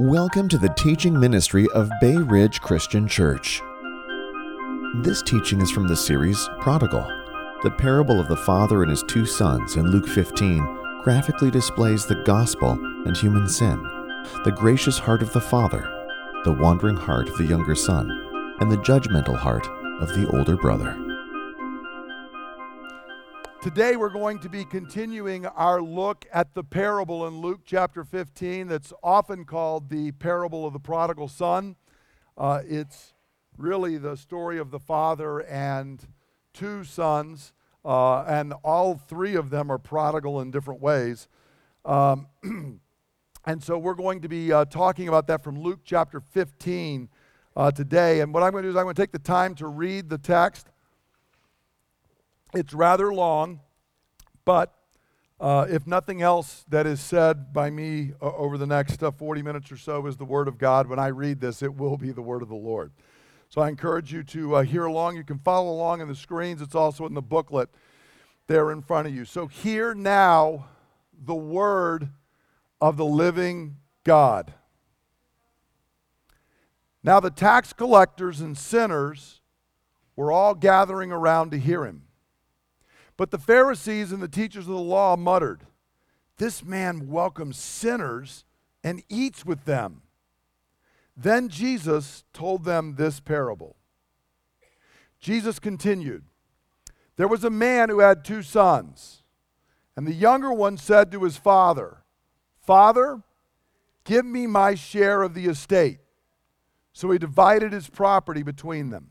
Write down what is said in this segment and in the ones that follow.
Welcome to the teaching ministry of Bay Ridge Christian Church. This teaching is from the series Prodigal. The parable of the father and his two sons in Luke 15 graphically displays the gospel and human sin, the gracious heart of the father, the wandering heart of the younger son, and the judgmental heart of the older brother. Today, we're going to be continuing our look at the parable in Luke chapter 15 that's often called the parable of the prodigal son. Uh, it's really the story of the father and two sons, uh, and all three of them are prodigal in different ways. Um, and so, we're going to be uh, talking about that from Luke chapter 15 uh, today. And what I'm going to do is I'm going to take the time to read the text. It's rather long, but uh, if nothing else that is said by me uh, over the next uh, 40 minutes or so is the Word of God, when I read this, it will be the Word of the Lord. So I encourage you to uh, hear along. You can follow along in the screens, it's also in the booklet there in front of you. So hear now the Word of the living God. Now the tax collectors and sinners were all gathering around to hear him. But the Pharisees and the teachers of the law muttered, This man welcomes sinners and eats with them. Then Jesus told them this parable. Jesus continued, There was a man who had two sons, and the younger one said to his father, Father, give me my share of the estate. So he divided his property between them.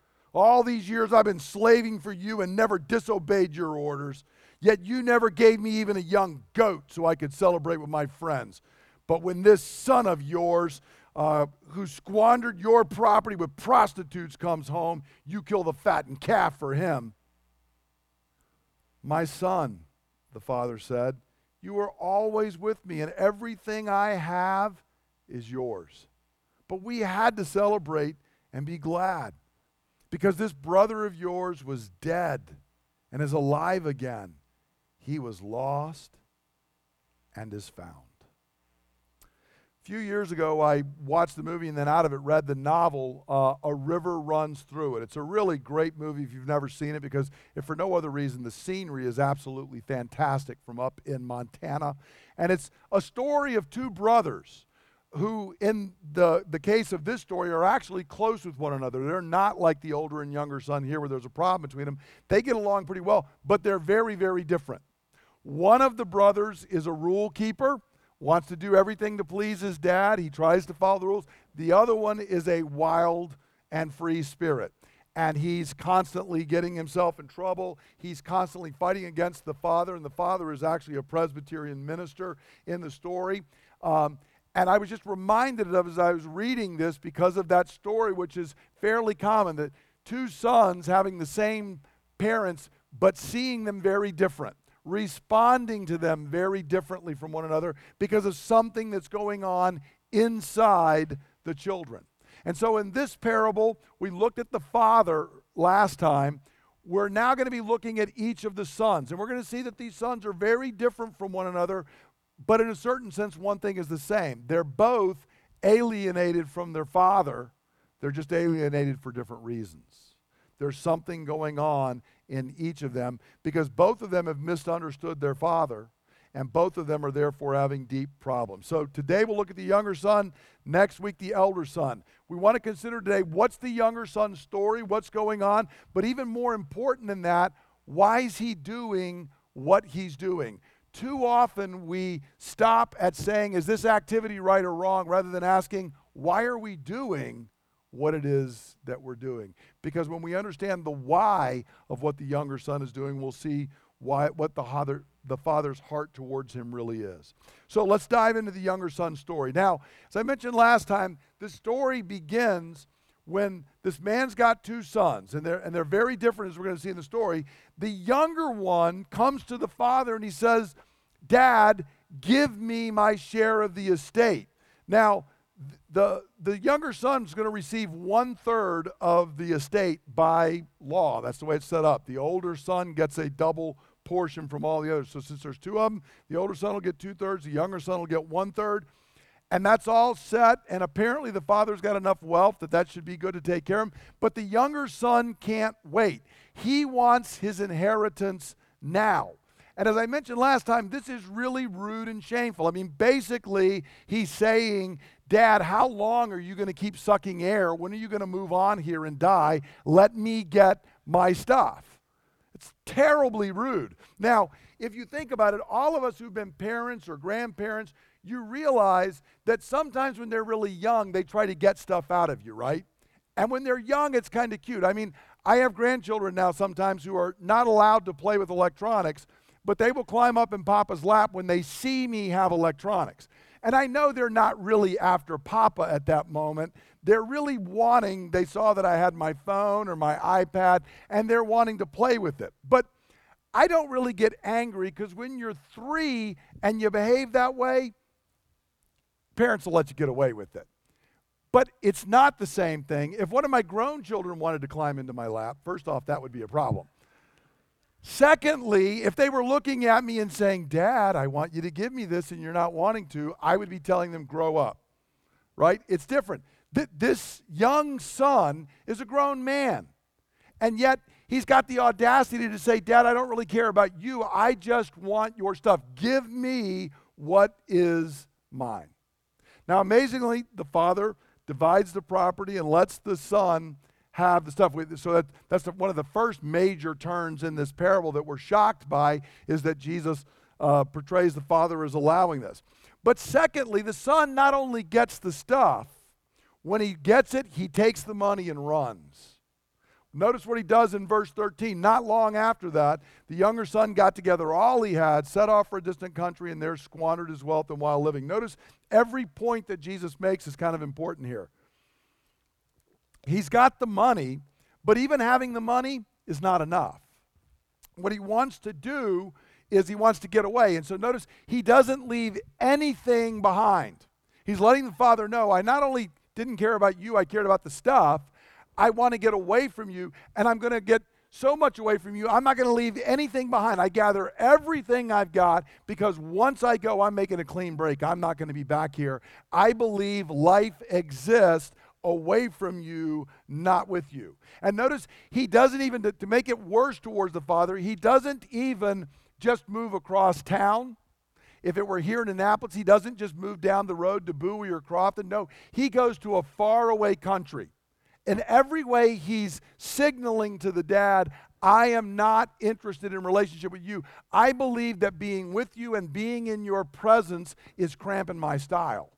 all these years I've been slaving for you and never disobeyed your orders. Yet you never gave me even a young goat so I could celebrate with my friends. But when this son of yours, uh, who squandered your property with prostitutes, comes home, you kill the fattened calf for him. My son, the father said, you are always with me, and everything I have is yours. But we had to celebrate and be glad because this brother of yours was dead and is alive again. He was lost and is found. A few years ago, I watched the movie and then out of it read the novel, uh, A River Runs Through It. It's a really great movie if you've never seen it because, if for no other reason, the scenery is absolutely fantastic from up in Montana. And it's a story of two brothers who, in the, the case of this story, are actually close with one another. They're not like the older and younger son here, where there's a problem between them. They get along pretty well, but they're very, very different. One of the brothers is a rule keeper, wants to do everything to please his dad. He tries to follow the rules. The other one is a wild and free spirit. And he's constantly getting himself in trouble. He's constantly fighting against the father, and the father is actually a Presbyterian minister in the story. Um, and I was just reminded of as I was reading this because of that story, which is fairly common that two sons having the same parents, but seeing them very different responding to them very differently from one another because of something that's going on inside the children. And so in this parable, we looked at the father last time. We're now going to be looking at each of the sons. And we're going to see that these sons are very different from one another, but in a certain sense, one thing is the same. They're both alienated from their father, they're just alienated for different reasons. There's something going on in each of them because both of them have misunderstood their father and both of them are therefore having deep problems. So today we'll look at the younger son, next week the elder son. We want to consider today what's the younger son's story, what's going on, but even more important than that, why is he doing what he's doing? Too often we stop at saying, is this activity right or wrong, rather than asking, why are we doing what it is that we're doing. Because when we understand the why of what the younger son is doing, we'll see why, what the, father, the father's heart towards him really is. So let's dive into the younger son's story. Now, as I mentioned last time, the story begins when this man's got two sons, and they're, and they're very different as we're going to see in the story. The younger one comes to the father and he says, Dad, give me my share of the estate. Now, the, the younger son is going to receive one third of the estate by law. That's the way it's set up. The older son gets a double portion from all the others. So since there's two of them, the older son will get two thirds, the younger son will get one third. And that's all set. And apparently the father's got enough wealth that that should be good to take care of him. But the younger son can't wait. He wants his inheritance now. And as I mentioned last time, this is really rude and shameful. I mean, basically, he's saying Dad, how long are you going to keep sucking air? When are you going to move on here and die? Let me get my stuff. It's terribly rude. Now, if you think about it, all of us who've been parents or grandparents, you realize that sometimes when they're really young, they try to get stuff out of you, right? And when they're young, it's kind of cute. I mean, I have grandchildren now sometimes who are not allowed to play with electronics, but they will climb up in Papa's lap when they see me have electronics. And I know they're not really after Papa at that moment. They're really wanting, they saw that I had my phone or my iPad, and they're wanting to play with it. But I don't really get angry because when you're three and you behave that way, parents will let you get away with it. But it's not the same thing. If one of my grown children wanted to climb into my lap, first off, that would be a problem. Secondly, if they were looking at me and saying, Dad, I want you to give me this and you're not wanting to, I would be telling them, grow up. Right? It's different. Th- this young son is a grown man. And yet, he's got the audacity to say, Dad, I don't really care about you. I just want your stuff. Give me what is mine. Now, amazingly, the father divides the property and lets the son have the stuff. So that, that's one of the first major turns in this parable that we're shocked by is that Jesus uh, portrays the Father as allowing this. But secondly, the Son not only gets the stuff, when he gets it, he takes the money and runs. Notice what he does in verse 13. Not long after that, the younger son got together all he had, set off for a distant country, and there squandered his wealth and while living. Notice every point that Jesus makes is kind of important here. He's got the money, but even having the money is not enough. What he wants to do is he wants to get away. And so notice he doesn't leave anything behind. He's letting the father know I not only didn't care about you, I cared about the stuff. I want to get away from you, and I'm going to get so much away from you, I'm not going to leave anything behind. I gather everything I've got because once I go, I'm making a clean break. I'm not going to be back here. I believe life exists away from you, not with you. And notice he doesn't even, to, make it worse towards the Father, he doesn't even just move across town. If it were here in Annapolis, he doesn't just move down the road to Bowie or Crofton. No, he goes to a faraway country. In every way, he's signaling to the dad, I am not interested in relationship with you. I believe that being with you and being in your presence is cramping my style.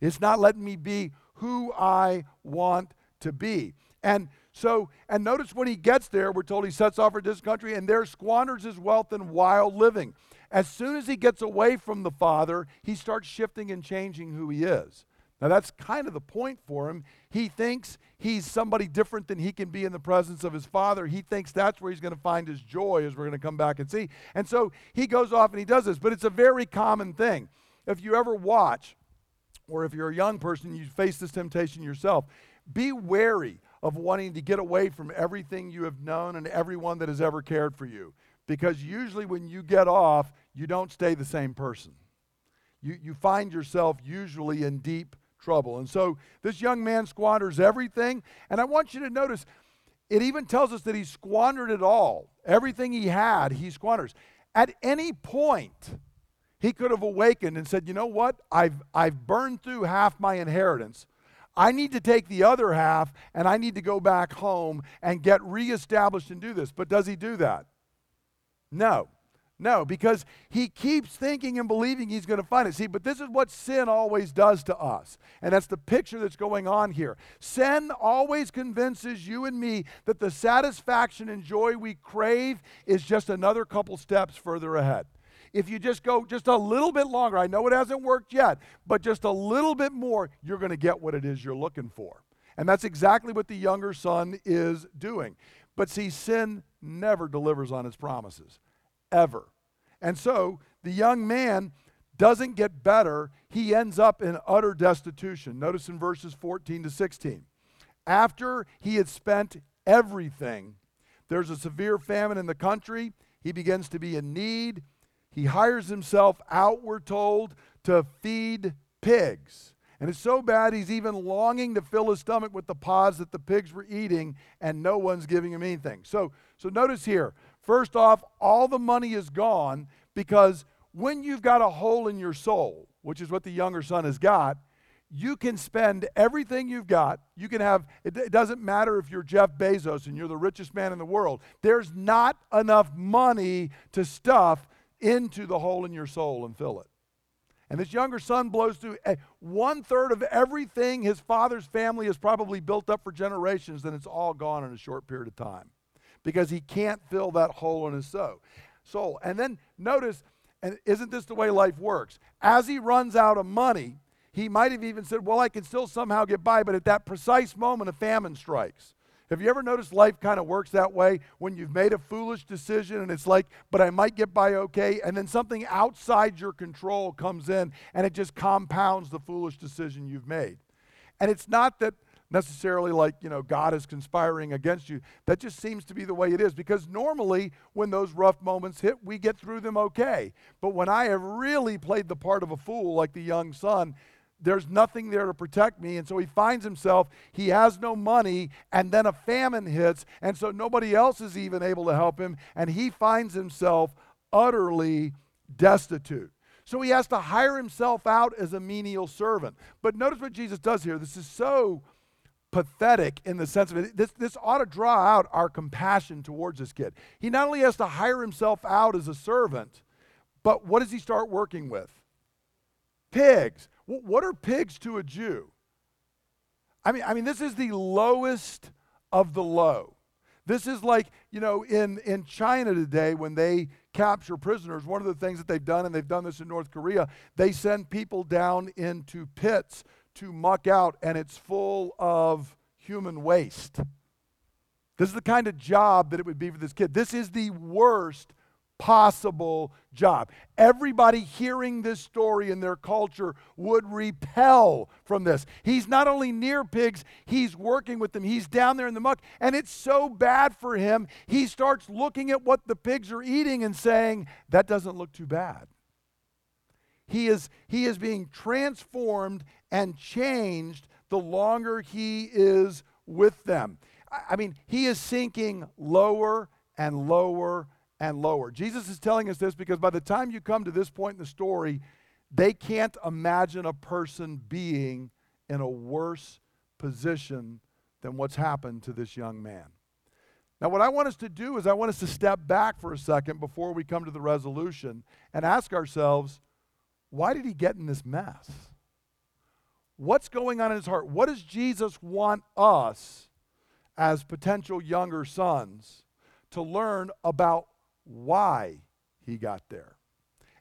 It's not letting me be who I want to be. And so, and notice when he gets there, we're told he sets off for this country and there squanders his wealth in wild living. As soon as he gets away from the Father, he starts shifting and changing who he is. Now, that's kind of the point for him. He thinks he's somebody different than he can be in the presence of his father. He thinks that's where he's going to find his joy, as we're going to come back and see. And so he goes off and he does this, but it's a very common thing. If you ever watch, or if you're a young person, you face this temptation yourself, be wary of wanting to get away from everything you have known and everyone that has ever cared for you. Because usually when you get off, you don't stay the same person. You, you find yourself usually in deep trouble. And so this young man squanders everything. And I want you to notice, it even tells us that he squandered it all. Everything he had, he squanders. At any point, he could have awakened and said, You know what? I've, I've burned through half my inheritance. I need to take the other half and I need to go back home and get reestablished and do this. But does he do that? No. No, because he keeps thinking and believing he's going to find it. See, but this is what sin always does to us. And that's the picture that's going on here. Sin always convinces you and me that the satisfaction and joy we crave is just another couple steps further ahead if you just go just a little bit longer, I know it hasn't worked yet, but just a little bit more, you're going to get what it is you're looking for. And that's exactly what the younger son is doing. But see, sin never delivers on its promises, ever. And so the young man doesn't get better, he ends up in utter destitution. Notice in verses 14 to 16. After he had spent everything, there's a severe famine in the country. He begins to be in need. He hires himself out, we're told, to feed pigs. And it's so bad he's even longing to fill his stomach with the pods that the pigs were eating, and no one's giving him anything. So, so notice here, first off, all the money is gone because when you've got a hole in your soul, which is what the younger son has got, you can spend everything you've got. You can have, it, it, doesn't matter if you're Jeff Bezos and you're the richest man in the world. There's not enough money to stuff into the hole in your soul and fill it. And this younger son blows through eh, one third of everything his father's family has probably built up for generations, and it's all gone in a short period of time because he can't fill that hole in his soul. And then notice, and isn't this the way life works? As he runs out of money, he might have even said, Well, I can still somehow get by, but at that precise moment, a famine strikes. Have you ever noticed life kind of works that way when you've made a foolish decision and it's like, but I might get by okay, and then something outside your control comes in and it just compounds the foolish decision you've made? And it's not that necessarily like, you know, God is conspiring against you. That just seems to be the way it is because normally when those rough moments hit, we get through them okay. But when I have really played the part of a fool like the young son, there's nothing there to protect me. And so he finds himself, he has no money, and then a famine hits, and so nobody else is even able to help him, and he finds himself utterly destitute. So he has to hire himself out as a menial servant. But notice what Jesus does here. This is so pathetic in the sense of it. This, this ought to draw out our compassion towards this kid. He not only has to hire himself out as a servant, but what does he start working with? Pigs. What are pigs to a Jew? I mean, I mean, this is the lowest of the low. This is like, you know, in, in China today, when they capture prisoners, one of the things that they've done, and they've done this in North Korea, they send people down into pits to muck out, and it's full of human waste. This is the kind of job that it would be for this kid. This is the worst possible job. Everybody hearing this story in their culture would repel from this. He's not only near pigs, he's working with them. He's down there in the muck, and it's so bad for him. He starts looking at what the pigs are eating and saying, That doesn't look too bad. He is, he is being transformed and changed the longer he is with them. I mean, he is sinking lower and lower and lower. Jesus is telling us this because by the time you come to this point in the story, they can't imagine a person being in a worse position than what's happened to this young man. Now, what I want us to do is I want us to step back for a second before we come to the resolution and ask ourselves, why did he get in this mess? What's going on in his heart? What does Jesus want us as potential younger sons to learn about why he got there?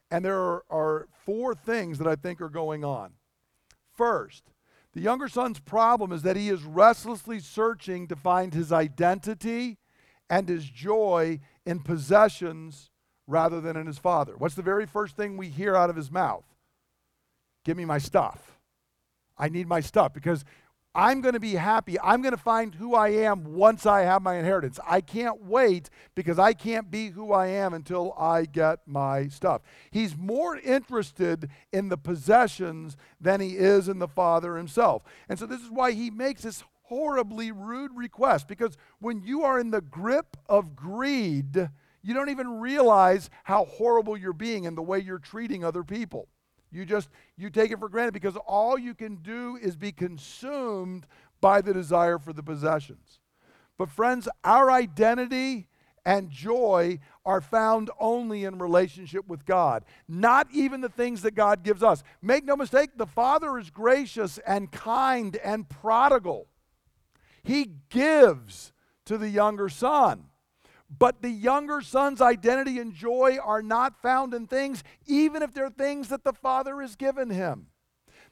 And there are, are four things that I think are going on. First, the younger son's problem is that he is restlessly searching to find his identity and his joy in possessions rather than in his father. What's the very first thing we hear out of his mouth? Give me my stuff. I need my stuff because I'm going to be happy. I'm going to find who I am once I have my inheritance. I can't wait because I can't be who I am until I get my stuff. He's more interested in the possessions than he is in the Father himself. And so this is why he makes this horribly rude request because when you are in the grip of greed, you don't even realize how horrible you're being and the way you're treating other people. You just you take it for granted because all you can do is be consumed by the desire for the possessions. But friends, our identity and joy are found only in relationship with God, not even the things that God gives us. Make no mistake, the Father is gracious and kind and prodigal. He gives to the younger son. But the younger son's identity and joy are not found in things, even if they're things that the father has given him.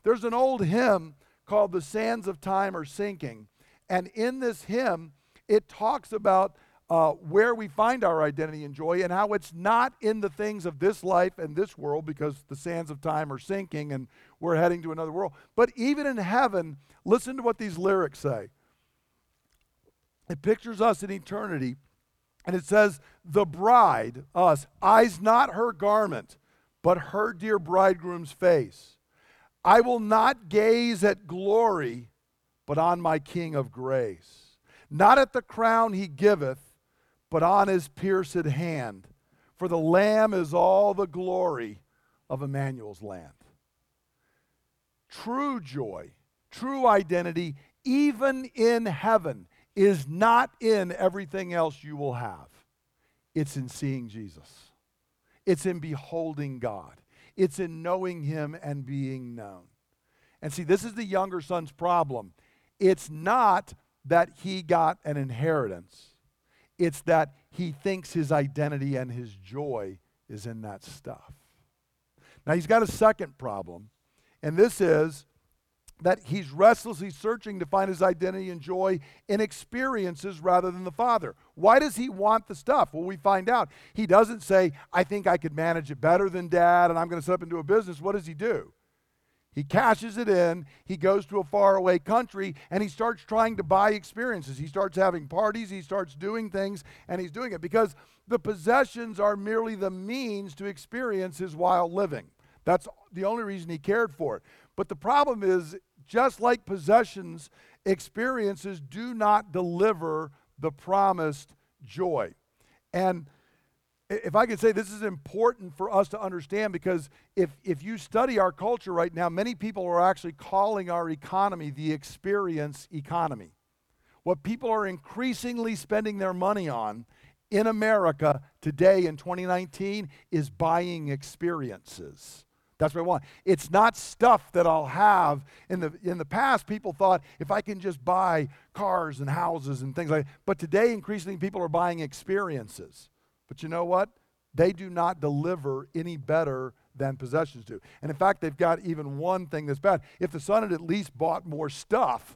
There's an old hymn called The Sands of Time Are Sinking. And in this hymn, it talks about uh, where we find our identity and joy and how it's not in the things of this life and this world because the sands of time are sinking and we're heading to another world. But even in heaven, listen to what these lyrics say. It pictures us in eternity, and it says, The bride, us, eyes not her garment, but her dear bridegroom's face. I will not gaze at glory, but on my King of grace. Not at the crown he giveth, but on his pierced hand. For the Lamb is all the glory of Emmanuel's land. True joy, true identity, even in heaven, is not in everything else you will have. It's in seeing Jesus, it's in beholding God, it's in knowing Him and being known. And see, this is the younger son's problem. It's not that he got an inheritance, it's that he thinks his identity and his joy is in that stuff. Now, he's got a second problem, and this is that he's restlessly searching to find his identity and joy in experiences rather than the Father. Why does he want the stuff? Well, we find out. He doesn't say, I think I could manage it better than dad and I'm going to set up into a business. What does he do? He cashes it in, he goes to a faraway country, and he starts trying to buy experiences. He starts having parties, he starts doing things, and he's doing it because the possessions are merely the means to experience his wild living. That's the only reason he cared for it. But the problem is, just like possessions, experiences do not deliver the promised joy. And if I could say this is important for us to understand because if, if you study our culture right now, many people are actually calling our economy the experience economy. What people are increasingly spending their money on in America today in 2019 is buying experiences. That's what I want. It's not stuff that I'll have. In the, in the past, people thought if I can just buy cars and houses and things like that. But today, increasingly, people are buying experiences. But you know what? They do not deliver any better than possessions do. And in fact, they've got even one thing that's bad. If the son had at least bought more stuff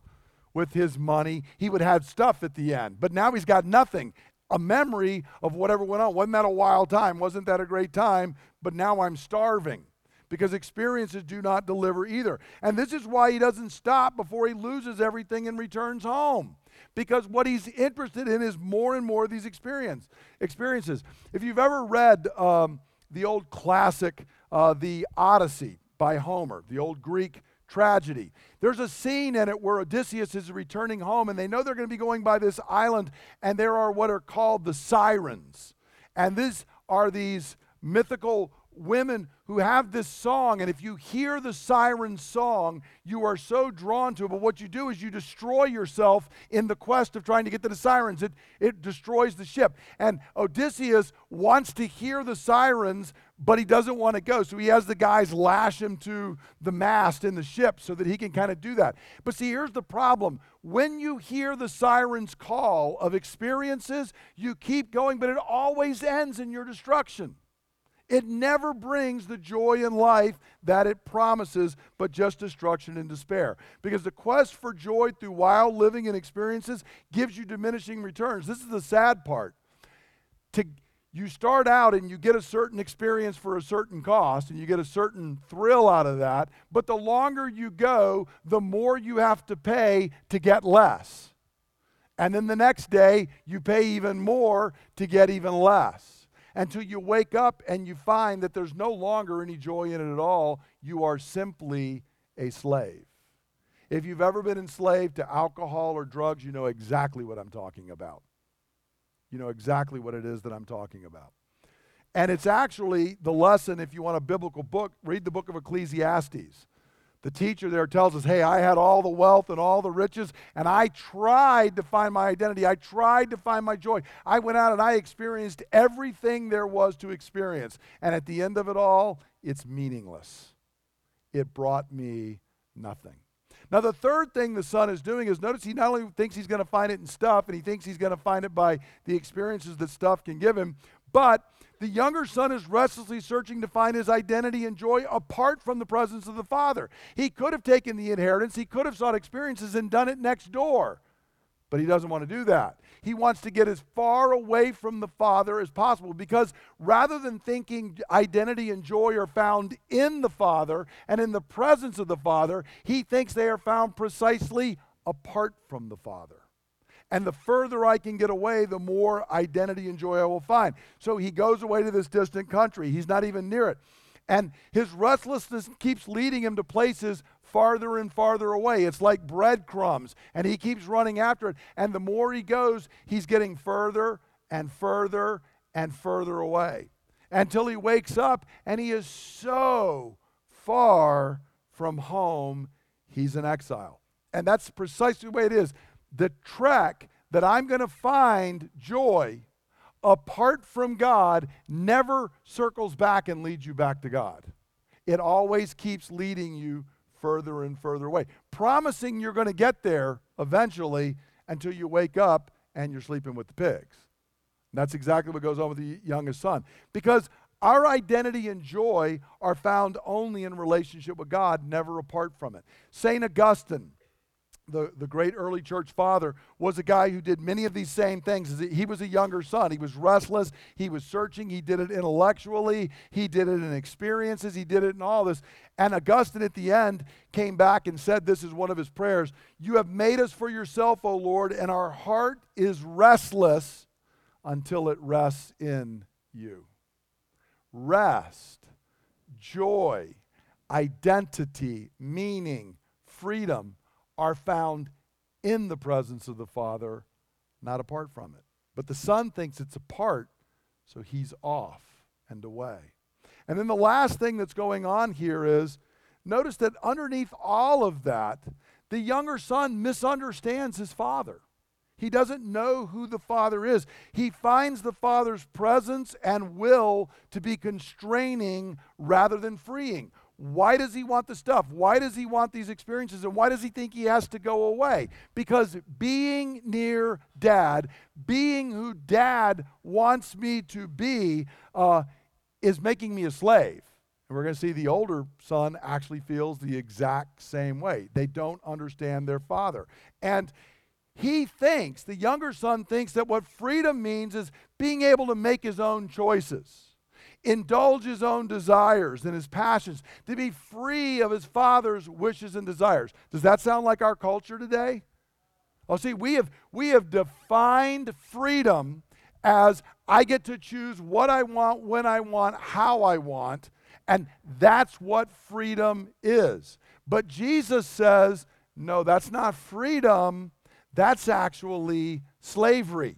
with his money, he would have stuff at the end. But now he's got nothing. A memory of whatever went on. Wasn't that a wild time? Wasn't that a great time? But now I'm starving because experiences do not deliver either. And this is why he doesn't stop before he loses everything and returns home. Because what he's interested in is more and more of these experience, experiences. If you've ever read um, the old classic, uh, The Odyssey by Homer, the old Greek tragedy. There's a scene in it where Odysseus is returning home and they know they're going to be going by this island and there are what are called the sirens. And these are these mythical women who have this song, and if you hear the siren song, you are so drawn to it. But what you do is you destroy yourself in the quest of trying to get to the sirens. It, it destroys the ship. And Odysseus wants to hear the sirens, but he doesn't want to go. So he has the guys lash him to the mast in the ship so that he can kind of do that. But see, here's the problem. When you hear the siren's call of experiences, you keep going, but it always ends in your destruction. It never brings the joy in life that it promises, but just destruction and despair. Because the quest for joy through wild living and experiences gives you diminishing returns. This is the sad part. To, you start out and you get a certain experience for a certain cost and you get a certain thrill out of that, but the longer you go, the more you have to pay to get less. And then the next day, you pay even more to get even less until you wake up and you find that there's no longer any joy in it at all. You are simply a slave. If you've ever been enslaved to alcohol or drugs, you know exactly what I'm talking about. You know exactly what it is that I'm talking about. And it's actually the lesson, if you want a biblical book, read the book of Ecclesiastes. The teacher there tells us, hey, I had all the wealth and all the riches, and I tried to find my identity. I tried to find my joy. I went out and I experienced everything there was to experience. And at the end of it all, it's meaningless. It brought me nothing. Now, the third thing the son is doing is notice he not only thinks he's going to find it in stuff, and he thinks he's going to find it by the experiences that stuff can give him, but the younger son is restlessly searching to find his identity and joy apart from the presence of the father. He could have taken the inheritance, he could have sought experiences and done it next door, but he doesn't want to do that. He wants to get as far away from the father as possible because rather than thinking identity and joy are found in the father and in the presence of the father, he thinks they are found precisely apart from the father. And the further I can get away, the more identity and joy I will find. So he goes away to this distant country. He's not even near it. And his restlessness keeps leading him to places farther and farther away. It's like breadcrumbs, and he keeps running after it. And the more he goes, he's getting further and further and further away until he wakes up and he is so far from home, he's in exile. And that's precisely the way it is the trek that I'm going to find joy apart from God never circles back and leads you back to God. It always keeps leading you further and further away, promising you're going to get there eventually until you wake up and you're sleeping with the pigs. And that's exactly what goes on with the youngest son. Because our identity and joy are found only in relationship with God, never apart from it. St. Augustine the, the great early church father, was a guy who did many of these same things. He was a younger son. He was restless. He was searching. He did it intellectually. He did it in experiences. He did it in all this. And Augustine at the end came back and said, This is one of his prayers You have made us for yourself, O Lord, and our heart is restless until it rests in you. Rest, joy, identity, meaning, freedom are found in the presence of the Father, not apart from it. But the Son thinks it's apart, so he's off and away. And then the last thing that's going on here is notice that underneath all of that, the younger son misunderstands his father. He doesn't know who the Father is. He finds the Father's presence and will to be constraining rather than freeing. Why does he want the stuff? Why does he want these experiences? And why does he think he has to go away? Because being near dad, being who dad wants me to be, uh, is making me a slave. And we're going to see the older son actually feels the exact same way. They don't understand their father. And he thinks, the younger son thinks that what freedom means is being able to make his own choices indulge his own desires and his passions, to be free of his father's wishes and desires. Does that sound like our culture today? Oh, see, we have, we have defined freedom as I get to choose what I want, when I want, how I want, and that's what freedom is. But Jesus says, no, that's not freedom, that's actually slavery.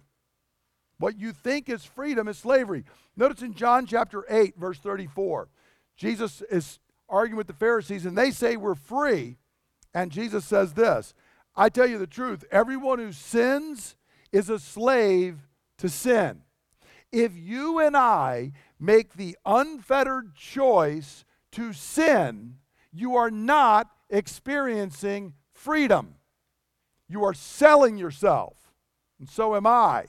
What you think is freedom is slavery. Notice in John chapter 8, verse 34, Jesus is arguing with the Pharisees, and they say we're free. And Jesus says this I tell you the truth everyone who sins is a slave to sin. If you and I make the unfettered choice to sin, you are not experiencing freedom. You are selling yourself, and so am I.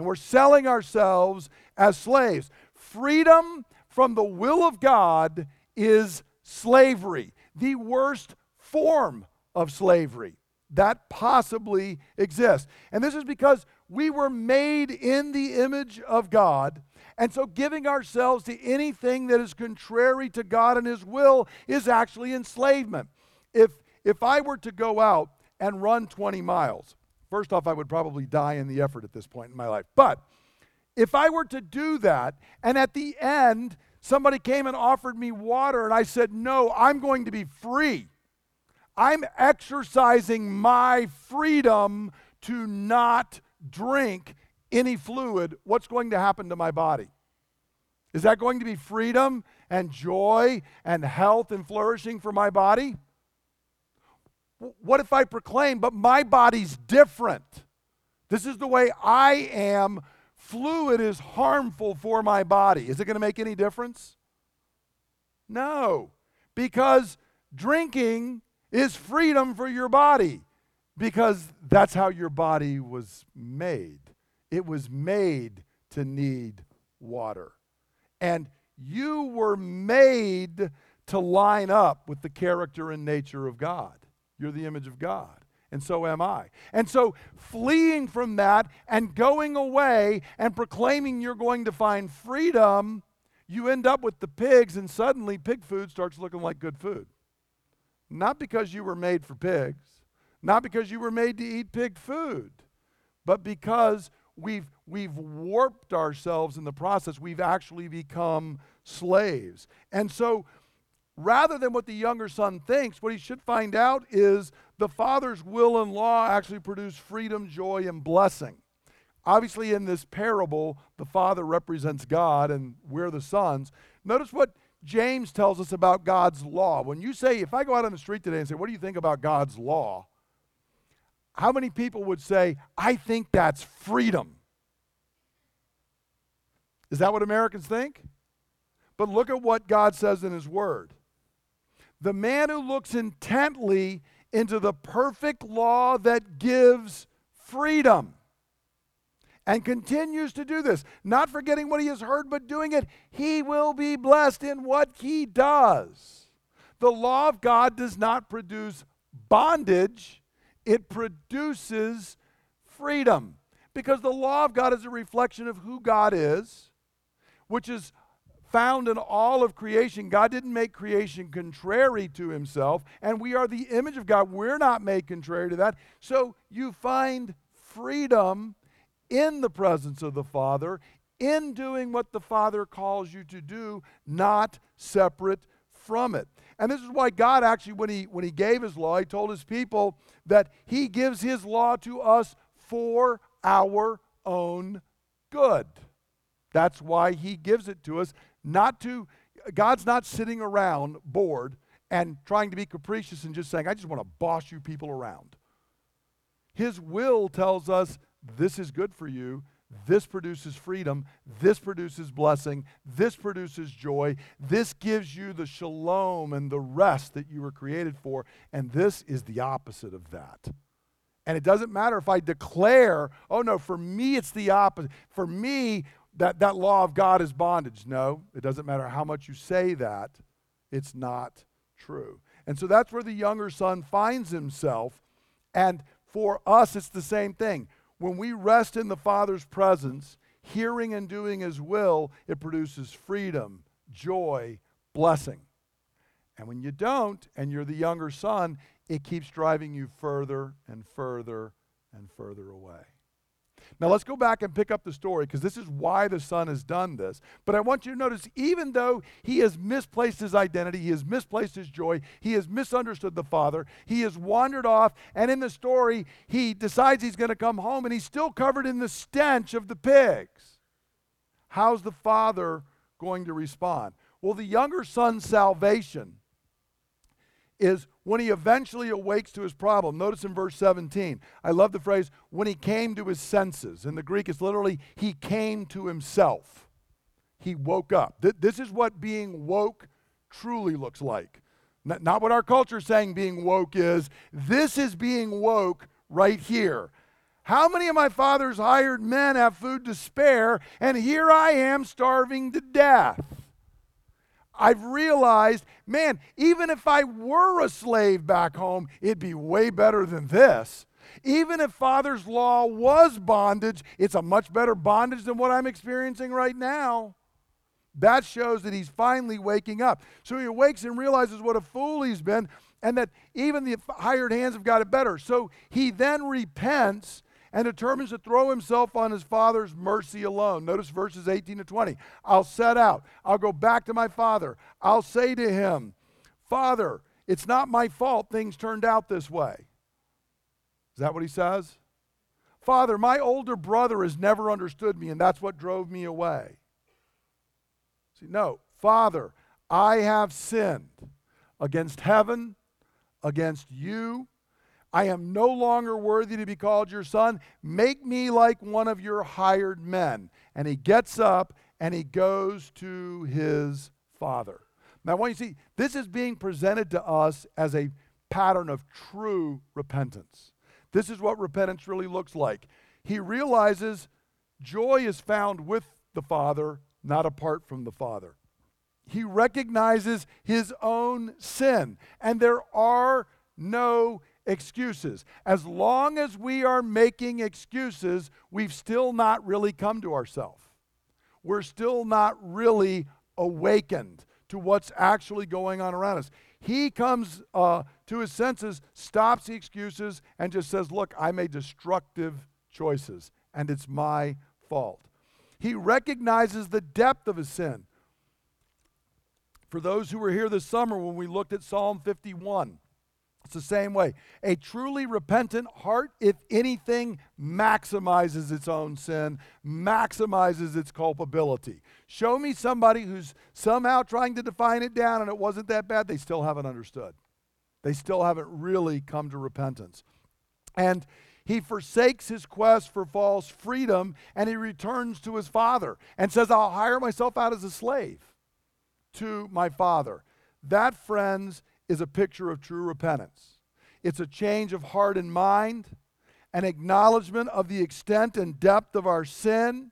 And we're selling ourselves as slaves. Freedom from the will of God is slavery, the worst form of slavery that possibly exists. And this is because we were made in the image of God. And so giving ourselves to anything that is contrary to God and His will is actually enslavement. If, if I were to go out and run 20 miles, first off, I would probably die in the effort at this point in my life. But if I were to do that, and at the end, somebody came and offered me water, and I said, No, I'm going to be free. I'm exercising my freedom to not drink any fluid. What's going to happen to my body? Is that going to be freedom and joy and health and flourishing for my body? What if I proclaim, but my body's different? This is the way I am. Fluid is harmful for my body. Is it going to make any difference? No, because drinking is freedom for your body, because that's how your body was made. It was made to need water. And you were made to line up with the character and nature of God. You're the image of God. And so am I. And so, fleeing from that and going away and proclaiming you're going to find freedom, you end up with the pigs, and suddenly pig food starts looking like good food. Not because you were made for pigs, not because you were made to eat pig food, but because we've, we've warped ourselves in the process. We've actually become slaves. And so, rather than what the younger son thinks, what he should find out is the father's will and law actually produce freedom, joy, and blessing. Obviously, in this parable, the father represents God and we're the sons. Notice what James tells us about God's law. When you say, if I go out on the street today and say, What do you think about God's law? How many people would say, I think that's freedom? Is that what Americans think? But look at what God says in His Word. The man who looks intently into the perfect law that gives freedom and continues to do this, not forgetting what he has heard, but doing it, he will be blessed in what he does. The law of God does not produce bondage, it produces freedom. Because the law of God is a reflection of who God is, which is found in all of creation. God didn't make creation contrary to himself, and we are the image of God. We're not made contrary to that. So you find freedom in the presence of the Father, in doing what the Father calls you to do, not separate from it. And this is why God actually, when he, when he gave his law, he told his people that he gives his law to us for our own good. That's why he gives it to us, not to, God's not sitting around bored and trying to be capricious and just saying, I just want to boss you people around. His will tells us this is good for you. This produces freedom. This produces blessing. This produces joy. This gives you the shalom and the rest that you were created for. And this is the opposite of that. And it doesn't matter if I declare, oh no, for me it's the opposite. For me, that, that law of God is bondage. No, it doesn't matter how much you say that, it's not true. And so that's where the younger son finds himself. And for us, it's the same thing. When we rest in the Father's presence, hearing and doing His will, it produces freedom, joy, blessing. And when you don't, and you're the younger son, it keeps driving you further and further and further away. Now let's go back and pick up the story because this is why the son has done this. But I want you to notice even though he has misplaced his identity, he has misplaced his joy, he has misunderstood the father, he has wandered off, and in the story, he decides he's going to come home and he's still covered in the stench of the pigs. How's the father going to respond? Well, the younger son's salvation is when he eventually awakes to his problem. Notice in verse 17, I love the phrase, when he came to his senses. In the Greek, it's literally, he came to himself. He woke up. Th- this is what being woke truly looks like. N- not what our culture is saying being woke is. This is being woke right here. How many of my father's hired men have food to spare, and here I am starving to death? I've realized, man, even if I were a slave back home, it'd be way better than this. Even if Father's law was bondage, it's a much better bondage than what I'm experiencing right now. That shows that he's finally waking up. So he awakes and realizes what a fool he's been, and that even the hired hands have got it better. So he then repents and determines to throw himself on his father's mercy alone. Notice verses 18 to 20. I'll set out. I'll go back to my father. I'll say to him, Father, it's not my fault things turned out this way. Is that what he says? Father, my older brother has never understood me, and that's what drove me away. See, no, Father, I have sinned against heaven, against you, I am no longer worthy to be called your son. Make me like one of your hired men. And he gets up and he goes to his father. Now, want you see, this is being presented to us as a pattern of true repentance. This is what repentance really looks like. He realizes joy is found with the Father, not apart from the Father. He recognizes his own sin, and there are no excuses. As long as we are making excuses, we've still not really come to ourselves. We're still not really awakened to what's actually going on around us. He comes uh, to his senses, stops the excuses, and just says, Look, I made destructive choices, and it's my fault. He recognizes the depth of his sin. For those who were here this summer when we looked at Psalm 51, it's the same way. A truly repentant heart, if anything, maximizes its own sin, maximizes its culpability. Show me somebody who's somehow trying to define it down and it wasn't that bad, they still haven't understood. They still haven't really come to repentance. And he forsakes his quest for false freedom and he returns to his father and says, I'll hire myself out as a slave to my father. That, friends, is a picture of true repentance. It's a change of heart and mind, an acknowledgement of the extent and depth of our sin,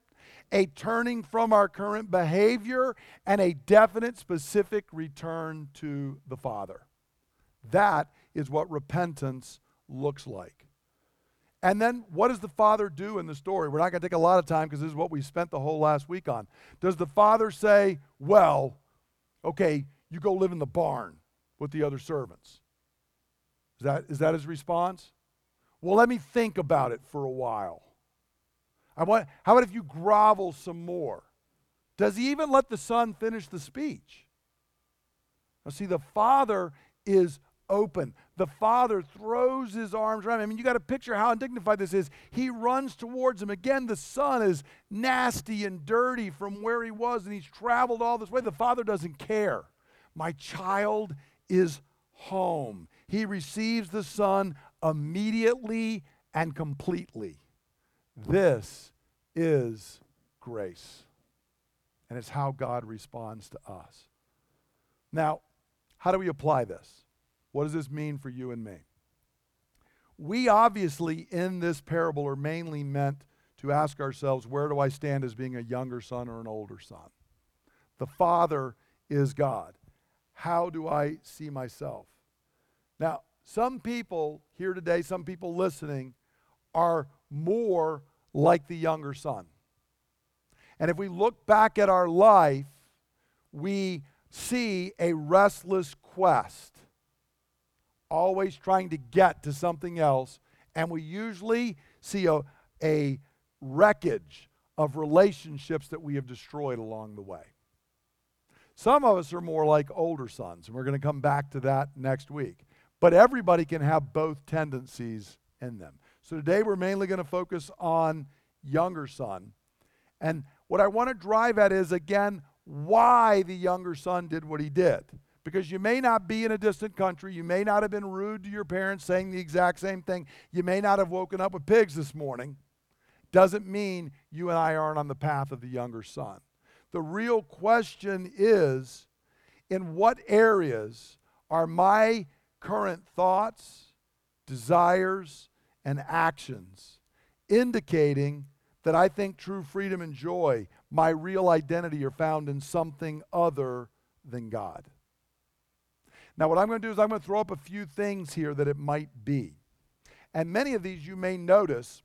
a turning from our current behavior, and a definite, specific return to the Father. That is what repentance looks like. And then what does the father do in the story? We're not going to take a lot of time because this is what we spent the whole last week on. Does the father say, Well, okay, you go live in the barn? With the other servants. Is that, is that his response? Well, let me think about it for a while. I want, how about if you grovel some more? Does he even let the son finish the speech? Now, see, the father is open. The father throws his arms around him. I mean, you got to picture how undignified this is. He runs towards him. Again, the son is nasty and dirty from where he was, and he's traveled all this way. The father doesn't care. My child is home. He receives the Son immediately and completely. This is grace. And it's how God responds to us. Now, how do we apply this? What does this mean for you and me? We obviously, in this parable, are mainly meant to ask ourselves where do I stand as being a younger son or an older son? The Father is God. How do I see myself? Now, some people here today, some people listening, are more like the younger son. And if we look back at our life, we see a restless quest, always trying to get to something else. And we usually see a, a wreckage of relationships that we have destroyed along the way. Some of us are more like older sons, and we're going to come back to that next week. But everybody can have both tendencies in them. So today we're mainly going to focus on younger son. And what I want to drive at is again why the younger son did what he did. Because you may not be in a distant country. You may not have been rude to your parents saying the exact same thing. You may not have woken up with pigs this morning. Doesn't mean you and I aren't on the path of the younger son. The real question is in what areas are my current thoughts, desires, and actions indicating that I think true freedom and joy, my real identity, are found in something other than God? Now, what I'm going to do is I'm going to throw up a few things here that it might be. And many of these you may notice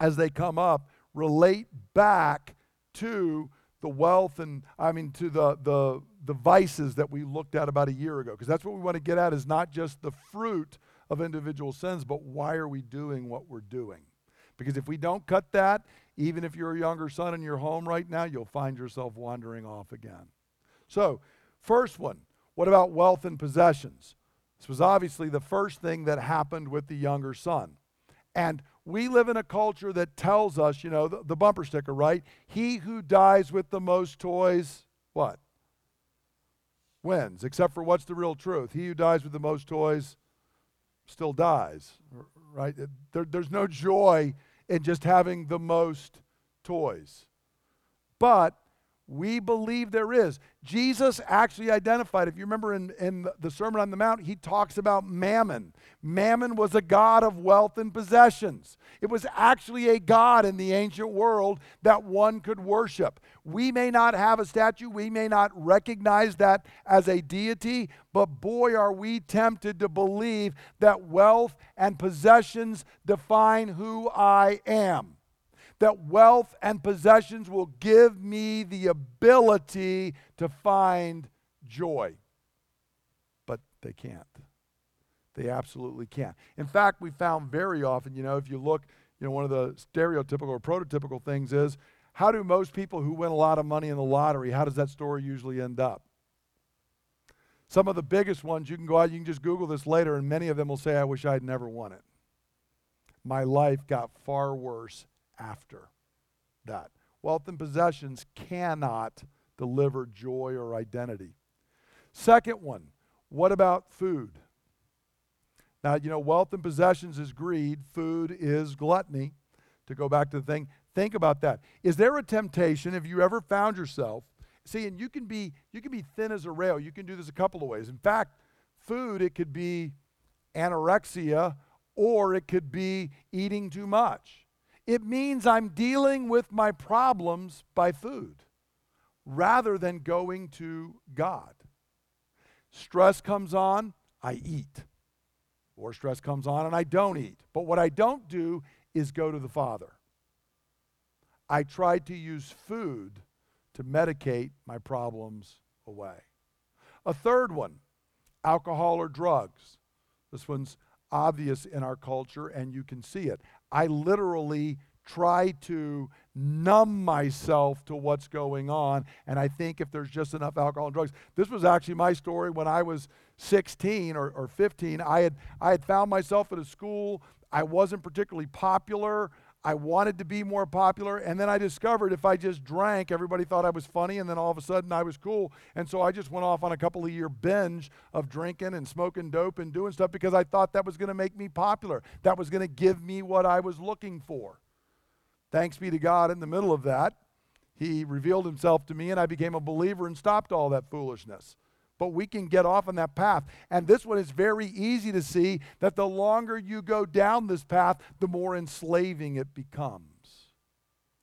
as they come up relate back to the wealth and I mean to the the the vices that we looked at about a year ago. Because that's what we want to get at is not just the fruit of individual sins but why are we doing what we're doing? Because if we don't cut that even if you're a younger son in your home right now you'll find yourself wandering off again. So first one what about wealth and possessions? This was obviously the first thing that happened with the younger son. And we live in a culture that tells us, you know, the, the, bumper sticker, right? He who dies with the most toys, what? Wins. Except for what's the real truth? He who dies with the most toys still dies, right? There, there's no joy in just having the most toys. But we believe there is. Jesus actually identified, if you remember in, in the Sermon on the Mount, he talks about mammon. Mammon was a god of wealth and possessions. It was actually a god in the ancient world that one could worship. We may not have a statue, we may not recognize that as a deity, but boy, are we tempted to believe that wealth and possessions define who I am that wealth and possessions will give me the ability to find joy. But they can't. They absolutely can't. In fact, we found very often, you know, if you look, you know, one of the stereotypical or prototypical things is how do most people who win a lot of money in the lottery, how does that story usually end up? Some of the biggest ones, you can go out, you can just Google this later, and many of them will say, I wish I'd never won it. My life got far worse after that. Wealth and possessions cannot deliver joy or identity. Second one, what about food? Now, you know, wealth and possessions is greed, food is gluttony. To go back to the thing, think about that. Is there a temptation, if you ever found yourself, see, and you can be you can be thin as a rail. You can do this a couple of ways. In fact, food, it could be anorexia or it could be eating too much. It means I'm dealing with my problems by food rather than going to God. Stress comes on, I eat. Or stress comes on and I don't eat. But what I don't do is go to the Father. I try to use food to medicate my problems away. A third one, alcohol or drugs. This one's obvious in our culture and you can see it. I literally try to numb myself to what's going on. And I think if there's just enough alcohol and drugs, this was actually my story when I was 16 or, or 15. I had, I had found myself at a school. I wasn't particularly popular. I wanted to be more popular. And then I discovered if I just drank, everybody thought I was funny. And then all of a sudden I was cool. And so I just went off on a couple of year binge of drinking and smoking dope and doing stuff because I thought that was going to make me popular. That was going to give me what I was looking for. Thanks be to God in the middle of that. He revealed himself to me and I became a believer and stopped all that foolishness but we can get off on that path. And this one is very easy to see that the longer you go down this path, the more enslaving it becomes.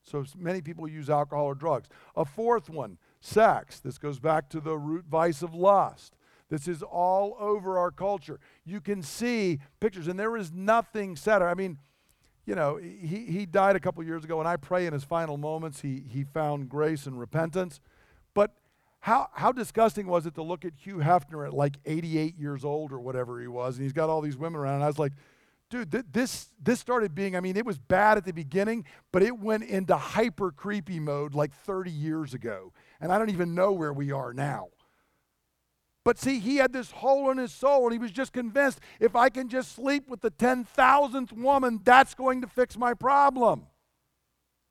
So many people use alcohol or drugs. A fourth one, sex. This goes back to the root vice of lust. This is all over our culture. You can see pictures, and there is nothing sadder. I mean, you know, he, he died a couple years ago, and I pray in his final moments he, he found grace and repentance. But how, how disgusting was it to look at Hugh Hefner at like 88 years old or whatever he was, and he's got all these women around. And I was like, dude, th- this this started being. I mean, it was bad at the beginning, but it went into hyper creepy mode like 30 years ago, and I don't even know where we are now. But see, he had this hole in his soul, and he was just convinced if I can just sleep with the 10,000th woman, that's going to fix my problem.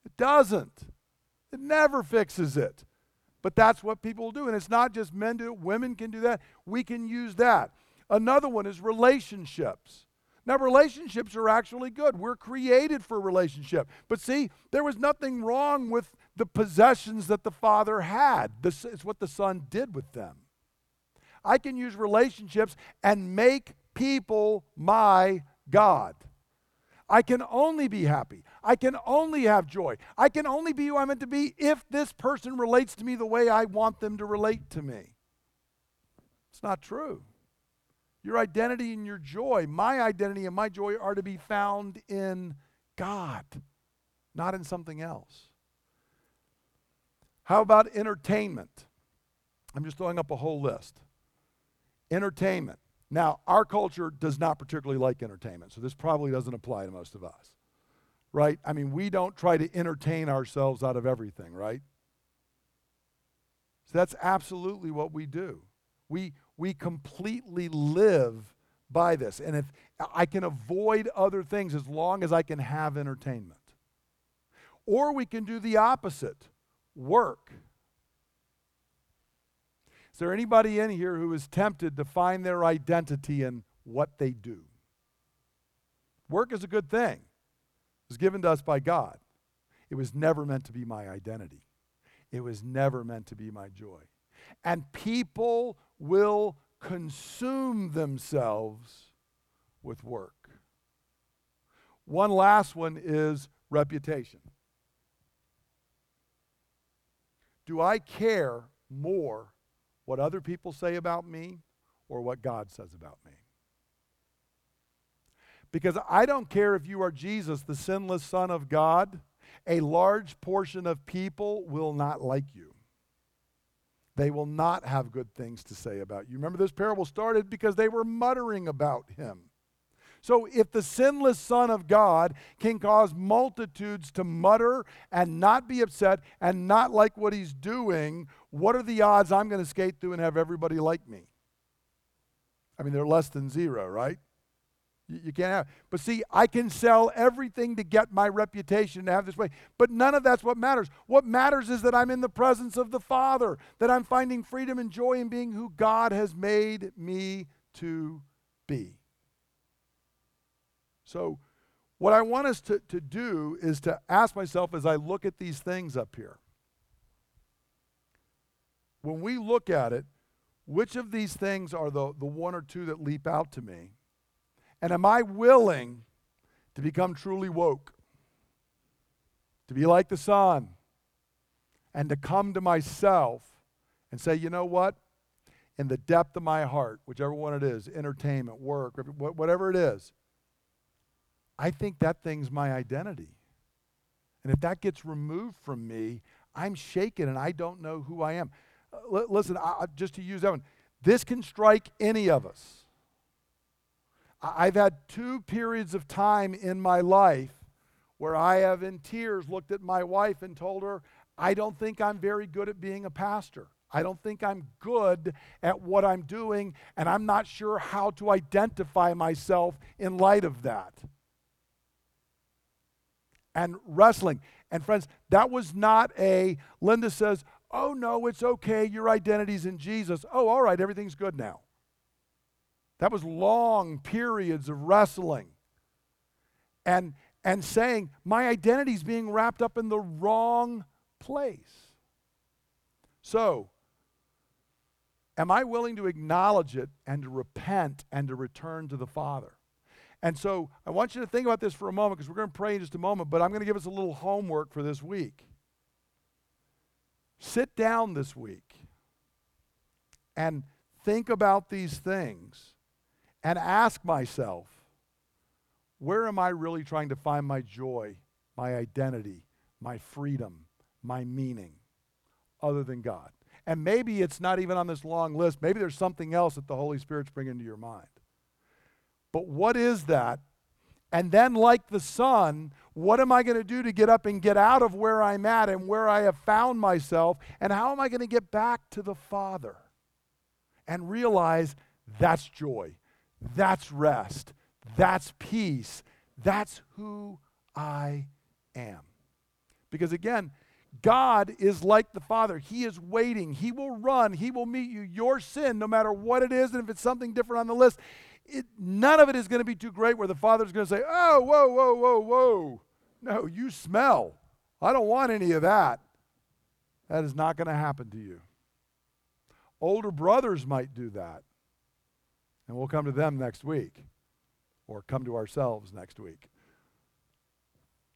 It doesn't, it never fixes it. But that's what people do. And it's not just men do it, women can do that. We can use that. Another one is relationships. Now, relationships are actually good. We're created for relationship. But see, there was nothing wrong with the possessions that the father had. This is what the son did with them. I can use relationships and make people my God. I can only be happy. I can only have joy. I can only be who I'm meant to be if this person relates to me the way I want them to relate to me. It's not true. Your identity and your joy, my identity and my joy, are to be found in God, not in something else. How about entertainment? I'm just throwing up a whole list. Entertainment. Now, our culture does not particularly like entertainment, so this probably doesn't apply to most of us. Right? I mean, we don't try to entertain ourselves out of everything, right? So that's absolutely what we do. We, we completely live by this. And if I can avoid other things as long as I can have entertainment. Or we can do the opposite work. Is there anybody in here who is tempted to find their identity in what they do? Work is a good thing. It was given to us by God. It was never meant to be my identity. It was never meant to be my joy. And people will consume themselves with work. One last one is reputation. Do I care more what other people say about me or what God says about me. Because I don't care if you are Jesus, the sinless Son of God, a large portion of people will not like you. They will not have good things to say about you. Remember, this parable started because they were muttering about him. So, if the sinless Son of God can cause multitudes to mutter and not be upset and not like what he's doing, what are the odds I'm going to skate through and have everybody like me? I mean, they're less than zero, right? You, you can't have. But see, I can sell everything to get my reputation to have this way. But none of that's what matters. What matters is that I'm in the presence of the Father, that I'm finding freedom and joy in being who God has made me to be. So, what I want us to, to do is to ask myself as I look at these things up here when we look at it, which of these things are the, the one or two that leap out to me? And am I willing to become truly woke? To be like the son And to come to myself and say, you know what? In the depth of my heart, whichever one it is entertainment, work, whatever it is I think that thing's my identity. And if that gets removed from me, I'm shaken and I don't know who I am. Listen, I, just to use that one, this can strike any of us. I've had two periods of time in my life where I have, in tears, looked at my wife and told her, I don't think I'm very good at being a pastor. I don't think I'm good at what I'm doing, and I'm not sure how to identify myself in light of that. And wrestling. And friends, that was not a, Linda says, Oh, no, it's okay. Your identity's in Jesus. Oh, all right, everything's good now. That was long periods of wrestling and, and saying, My identity's being wrapped up in the wrong place. So, am I willing to acknowledge it and to repent and to return to the Father? And so, I want you to think about this for a moment because we're going to pray in just a moment, but I'm going to give us a little homework for this week sit down this week and think about these things and ask myself where am I really trying to find my joy, my identity, my freedom, my meaning other than God? And maybe it's not even on this long list. Maybe there's something else that the Holy Spirit's bringing to your mind. But what is that? And then, like the son, what am I going to do to get up and get out of where I'm at and where I have found myself? And how am I going to get back to the Father and realize that's joy, that's rest, that's peace, that's who I am? Because again, God is like the Father. He is waiting. He will run. He will meet you. Your sin, no matter what it is, and if it's something different on the list, it, none of it is going to be too great where the Father's going to say, Oh, whoa, whoa, whoa, whoa. No, you smell. I don't want any of that. That is not going to happen to you. Older brothers might do that. And we'll come to them next week or come to ourselves next week.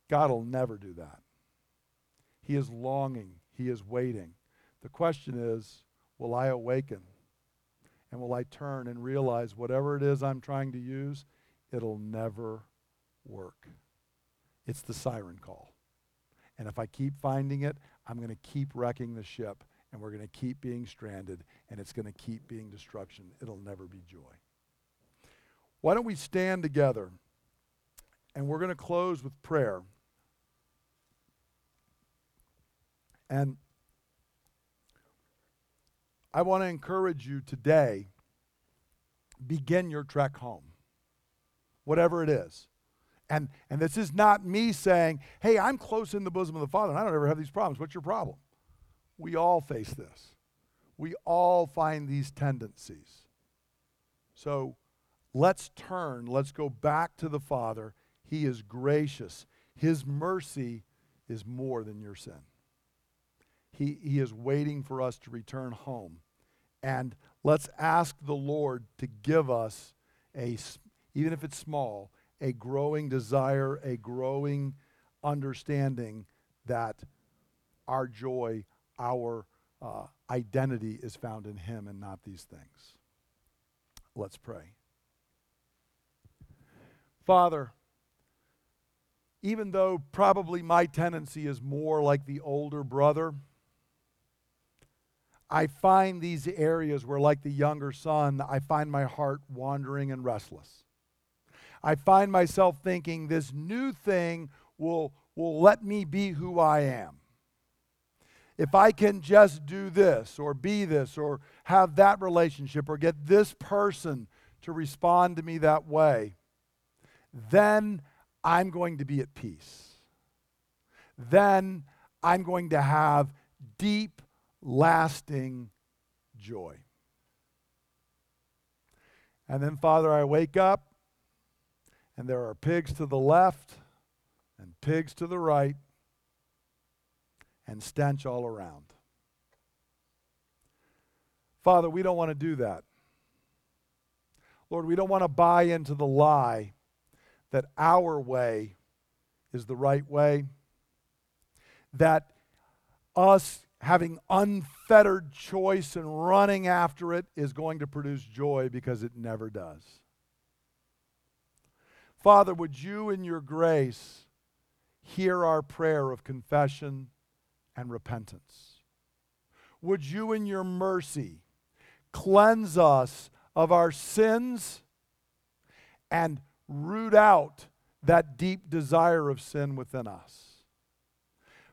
God will never do that. He is longing, He is waiting. The question is will I awaken? And will I turn and realize whatever it is I'm trying to use, it'll never work? It's the siren call. And if I keep finding it, I'm going to keep wrecking the ship, and we're going to keep being stranded, and it's going to keep being destruction. It'll never be joy. Why don't we stand together? And we're going to close with prayer. And I want to encourage you today begin your trek home, whatever it is. And, and this is not me saying, hey, I'm close in the bosom of the Father and I don't ever have these problems. What's your problem? We all face this. We all find these tendencies. So let's turn, let's go back to the Father. He is gracious, His mercy is more than your sin. He, he is waiting for us to return home. And let's ask the Lord to give us a, even if it's small, a growing desire, a growing understanding that our joy, our uh, identity is found in Him and not these things. Let's pray. Father, even though probably my tendency is more like the older brother, I find these areas where, like the younger son, I find my heart wandering and restless. I find myself thinking this new thing will, will let me be who I am. If I can just do this or be this or have that relationship or get this person to respond to me that way, then I'm going to be at peace. Then I'm going to have deep lasting joy. And then, Father, I wake up and there are pigs to the left and pigs to the right and stench all around. Father, we don't want to do that. Lord, we don't want to buy into the lie that our way is the right way, that us having unfettered choice and running after it is going to produce joy because it never does. Father, would you, in your grace, hear our prayer of confession and repentance? Would you, in your mercy, cleanse us of our sins and root out that deep desire of sin within us?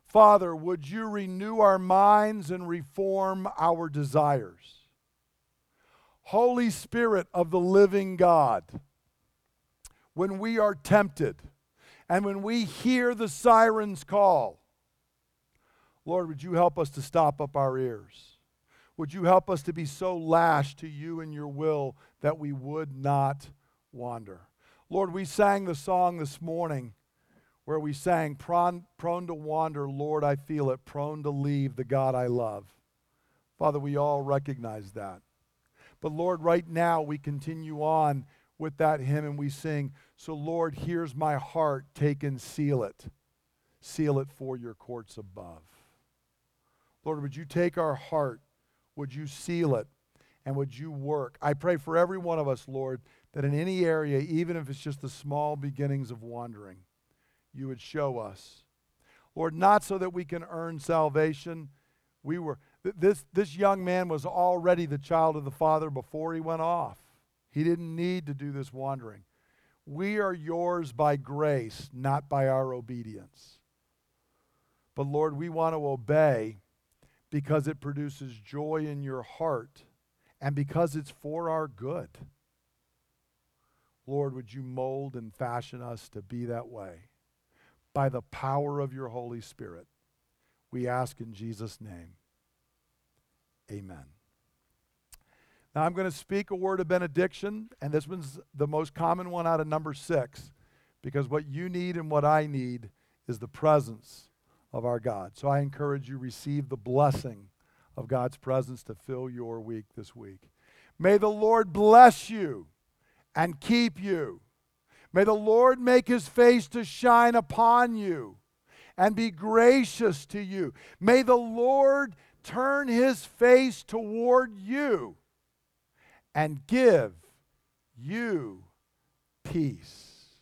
Father, would you renew our minds and reform our desires? Holy Spirit of the living God, when we are tempted and when we hear the siren's call, Lord, would you help us to stop up our ears? Would you help us to be so lashed to you and your will that we would not wander? Lord, we sang the song this morning where we sang, prone, to wander, Lord, I feel it, prone to leave the God I love. Father, we all recognize that. But Lord, right now we continue on with that hymn and we sing, So Lord, here's my heart, take and seal it. Seal it for your courts above. Lord, would you take our heart, would you seal it, and would you work? I pray for every one of us, Lord, that in any area, even if it's just the small beginnings of wandering, you would show us. Lord, not so that we can earn salvation. We were this this young man was already the child of the Father before he went off. He didn't need to do this wandering. We are yours by grace, not by our obedience. But Lord, we want to obey because it produces joy in your heart and because it's for our good. Lord, would you mold and fashion us to be that way by the power of your Holy Spirit? We ask in Jesus' name. Amen. Now I'm going to speak a word of benediction, and this one's the most common one out of number six, because what you need and what I need is the presence of our God. So I encourage you receive the blessing of God's presence to fill your week this week. May the Lord bless you and keep you. May the Lord make his face to shine upon you and be gracious to you. May the Lord turn his face toward you and give you peace.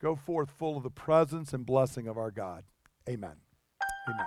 Go forth full of the presence and blessing of our God. Amen. Amen.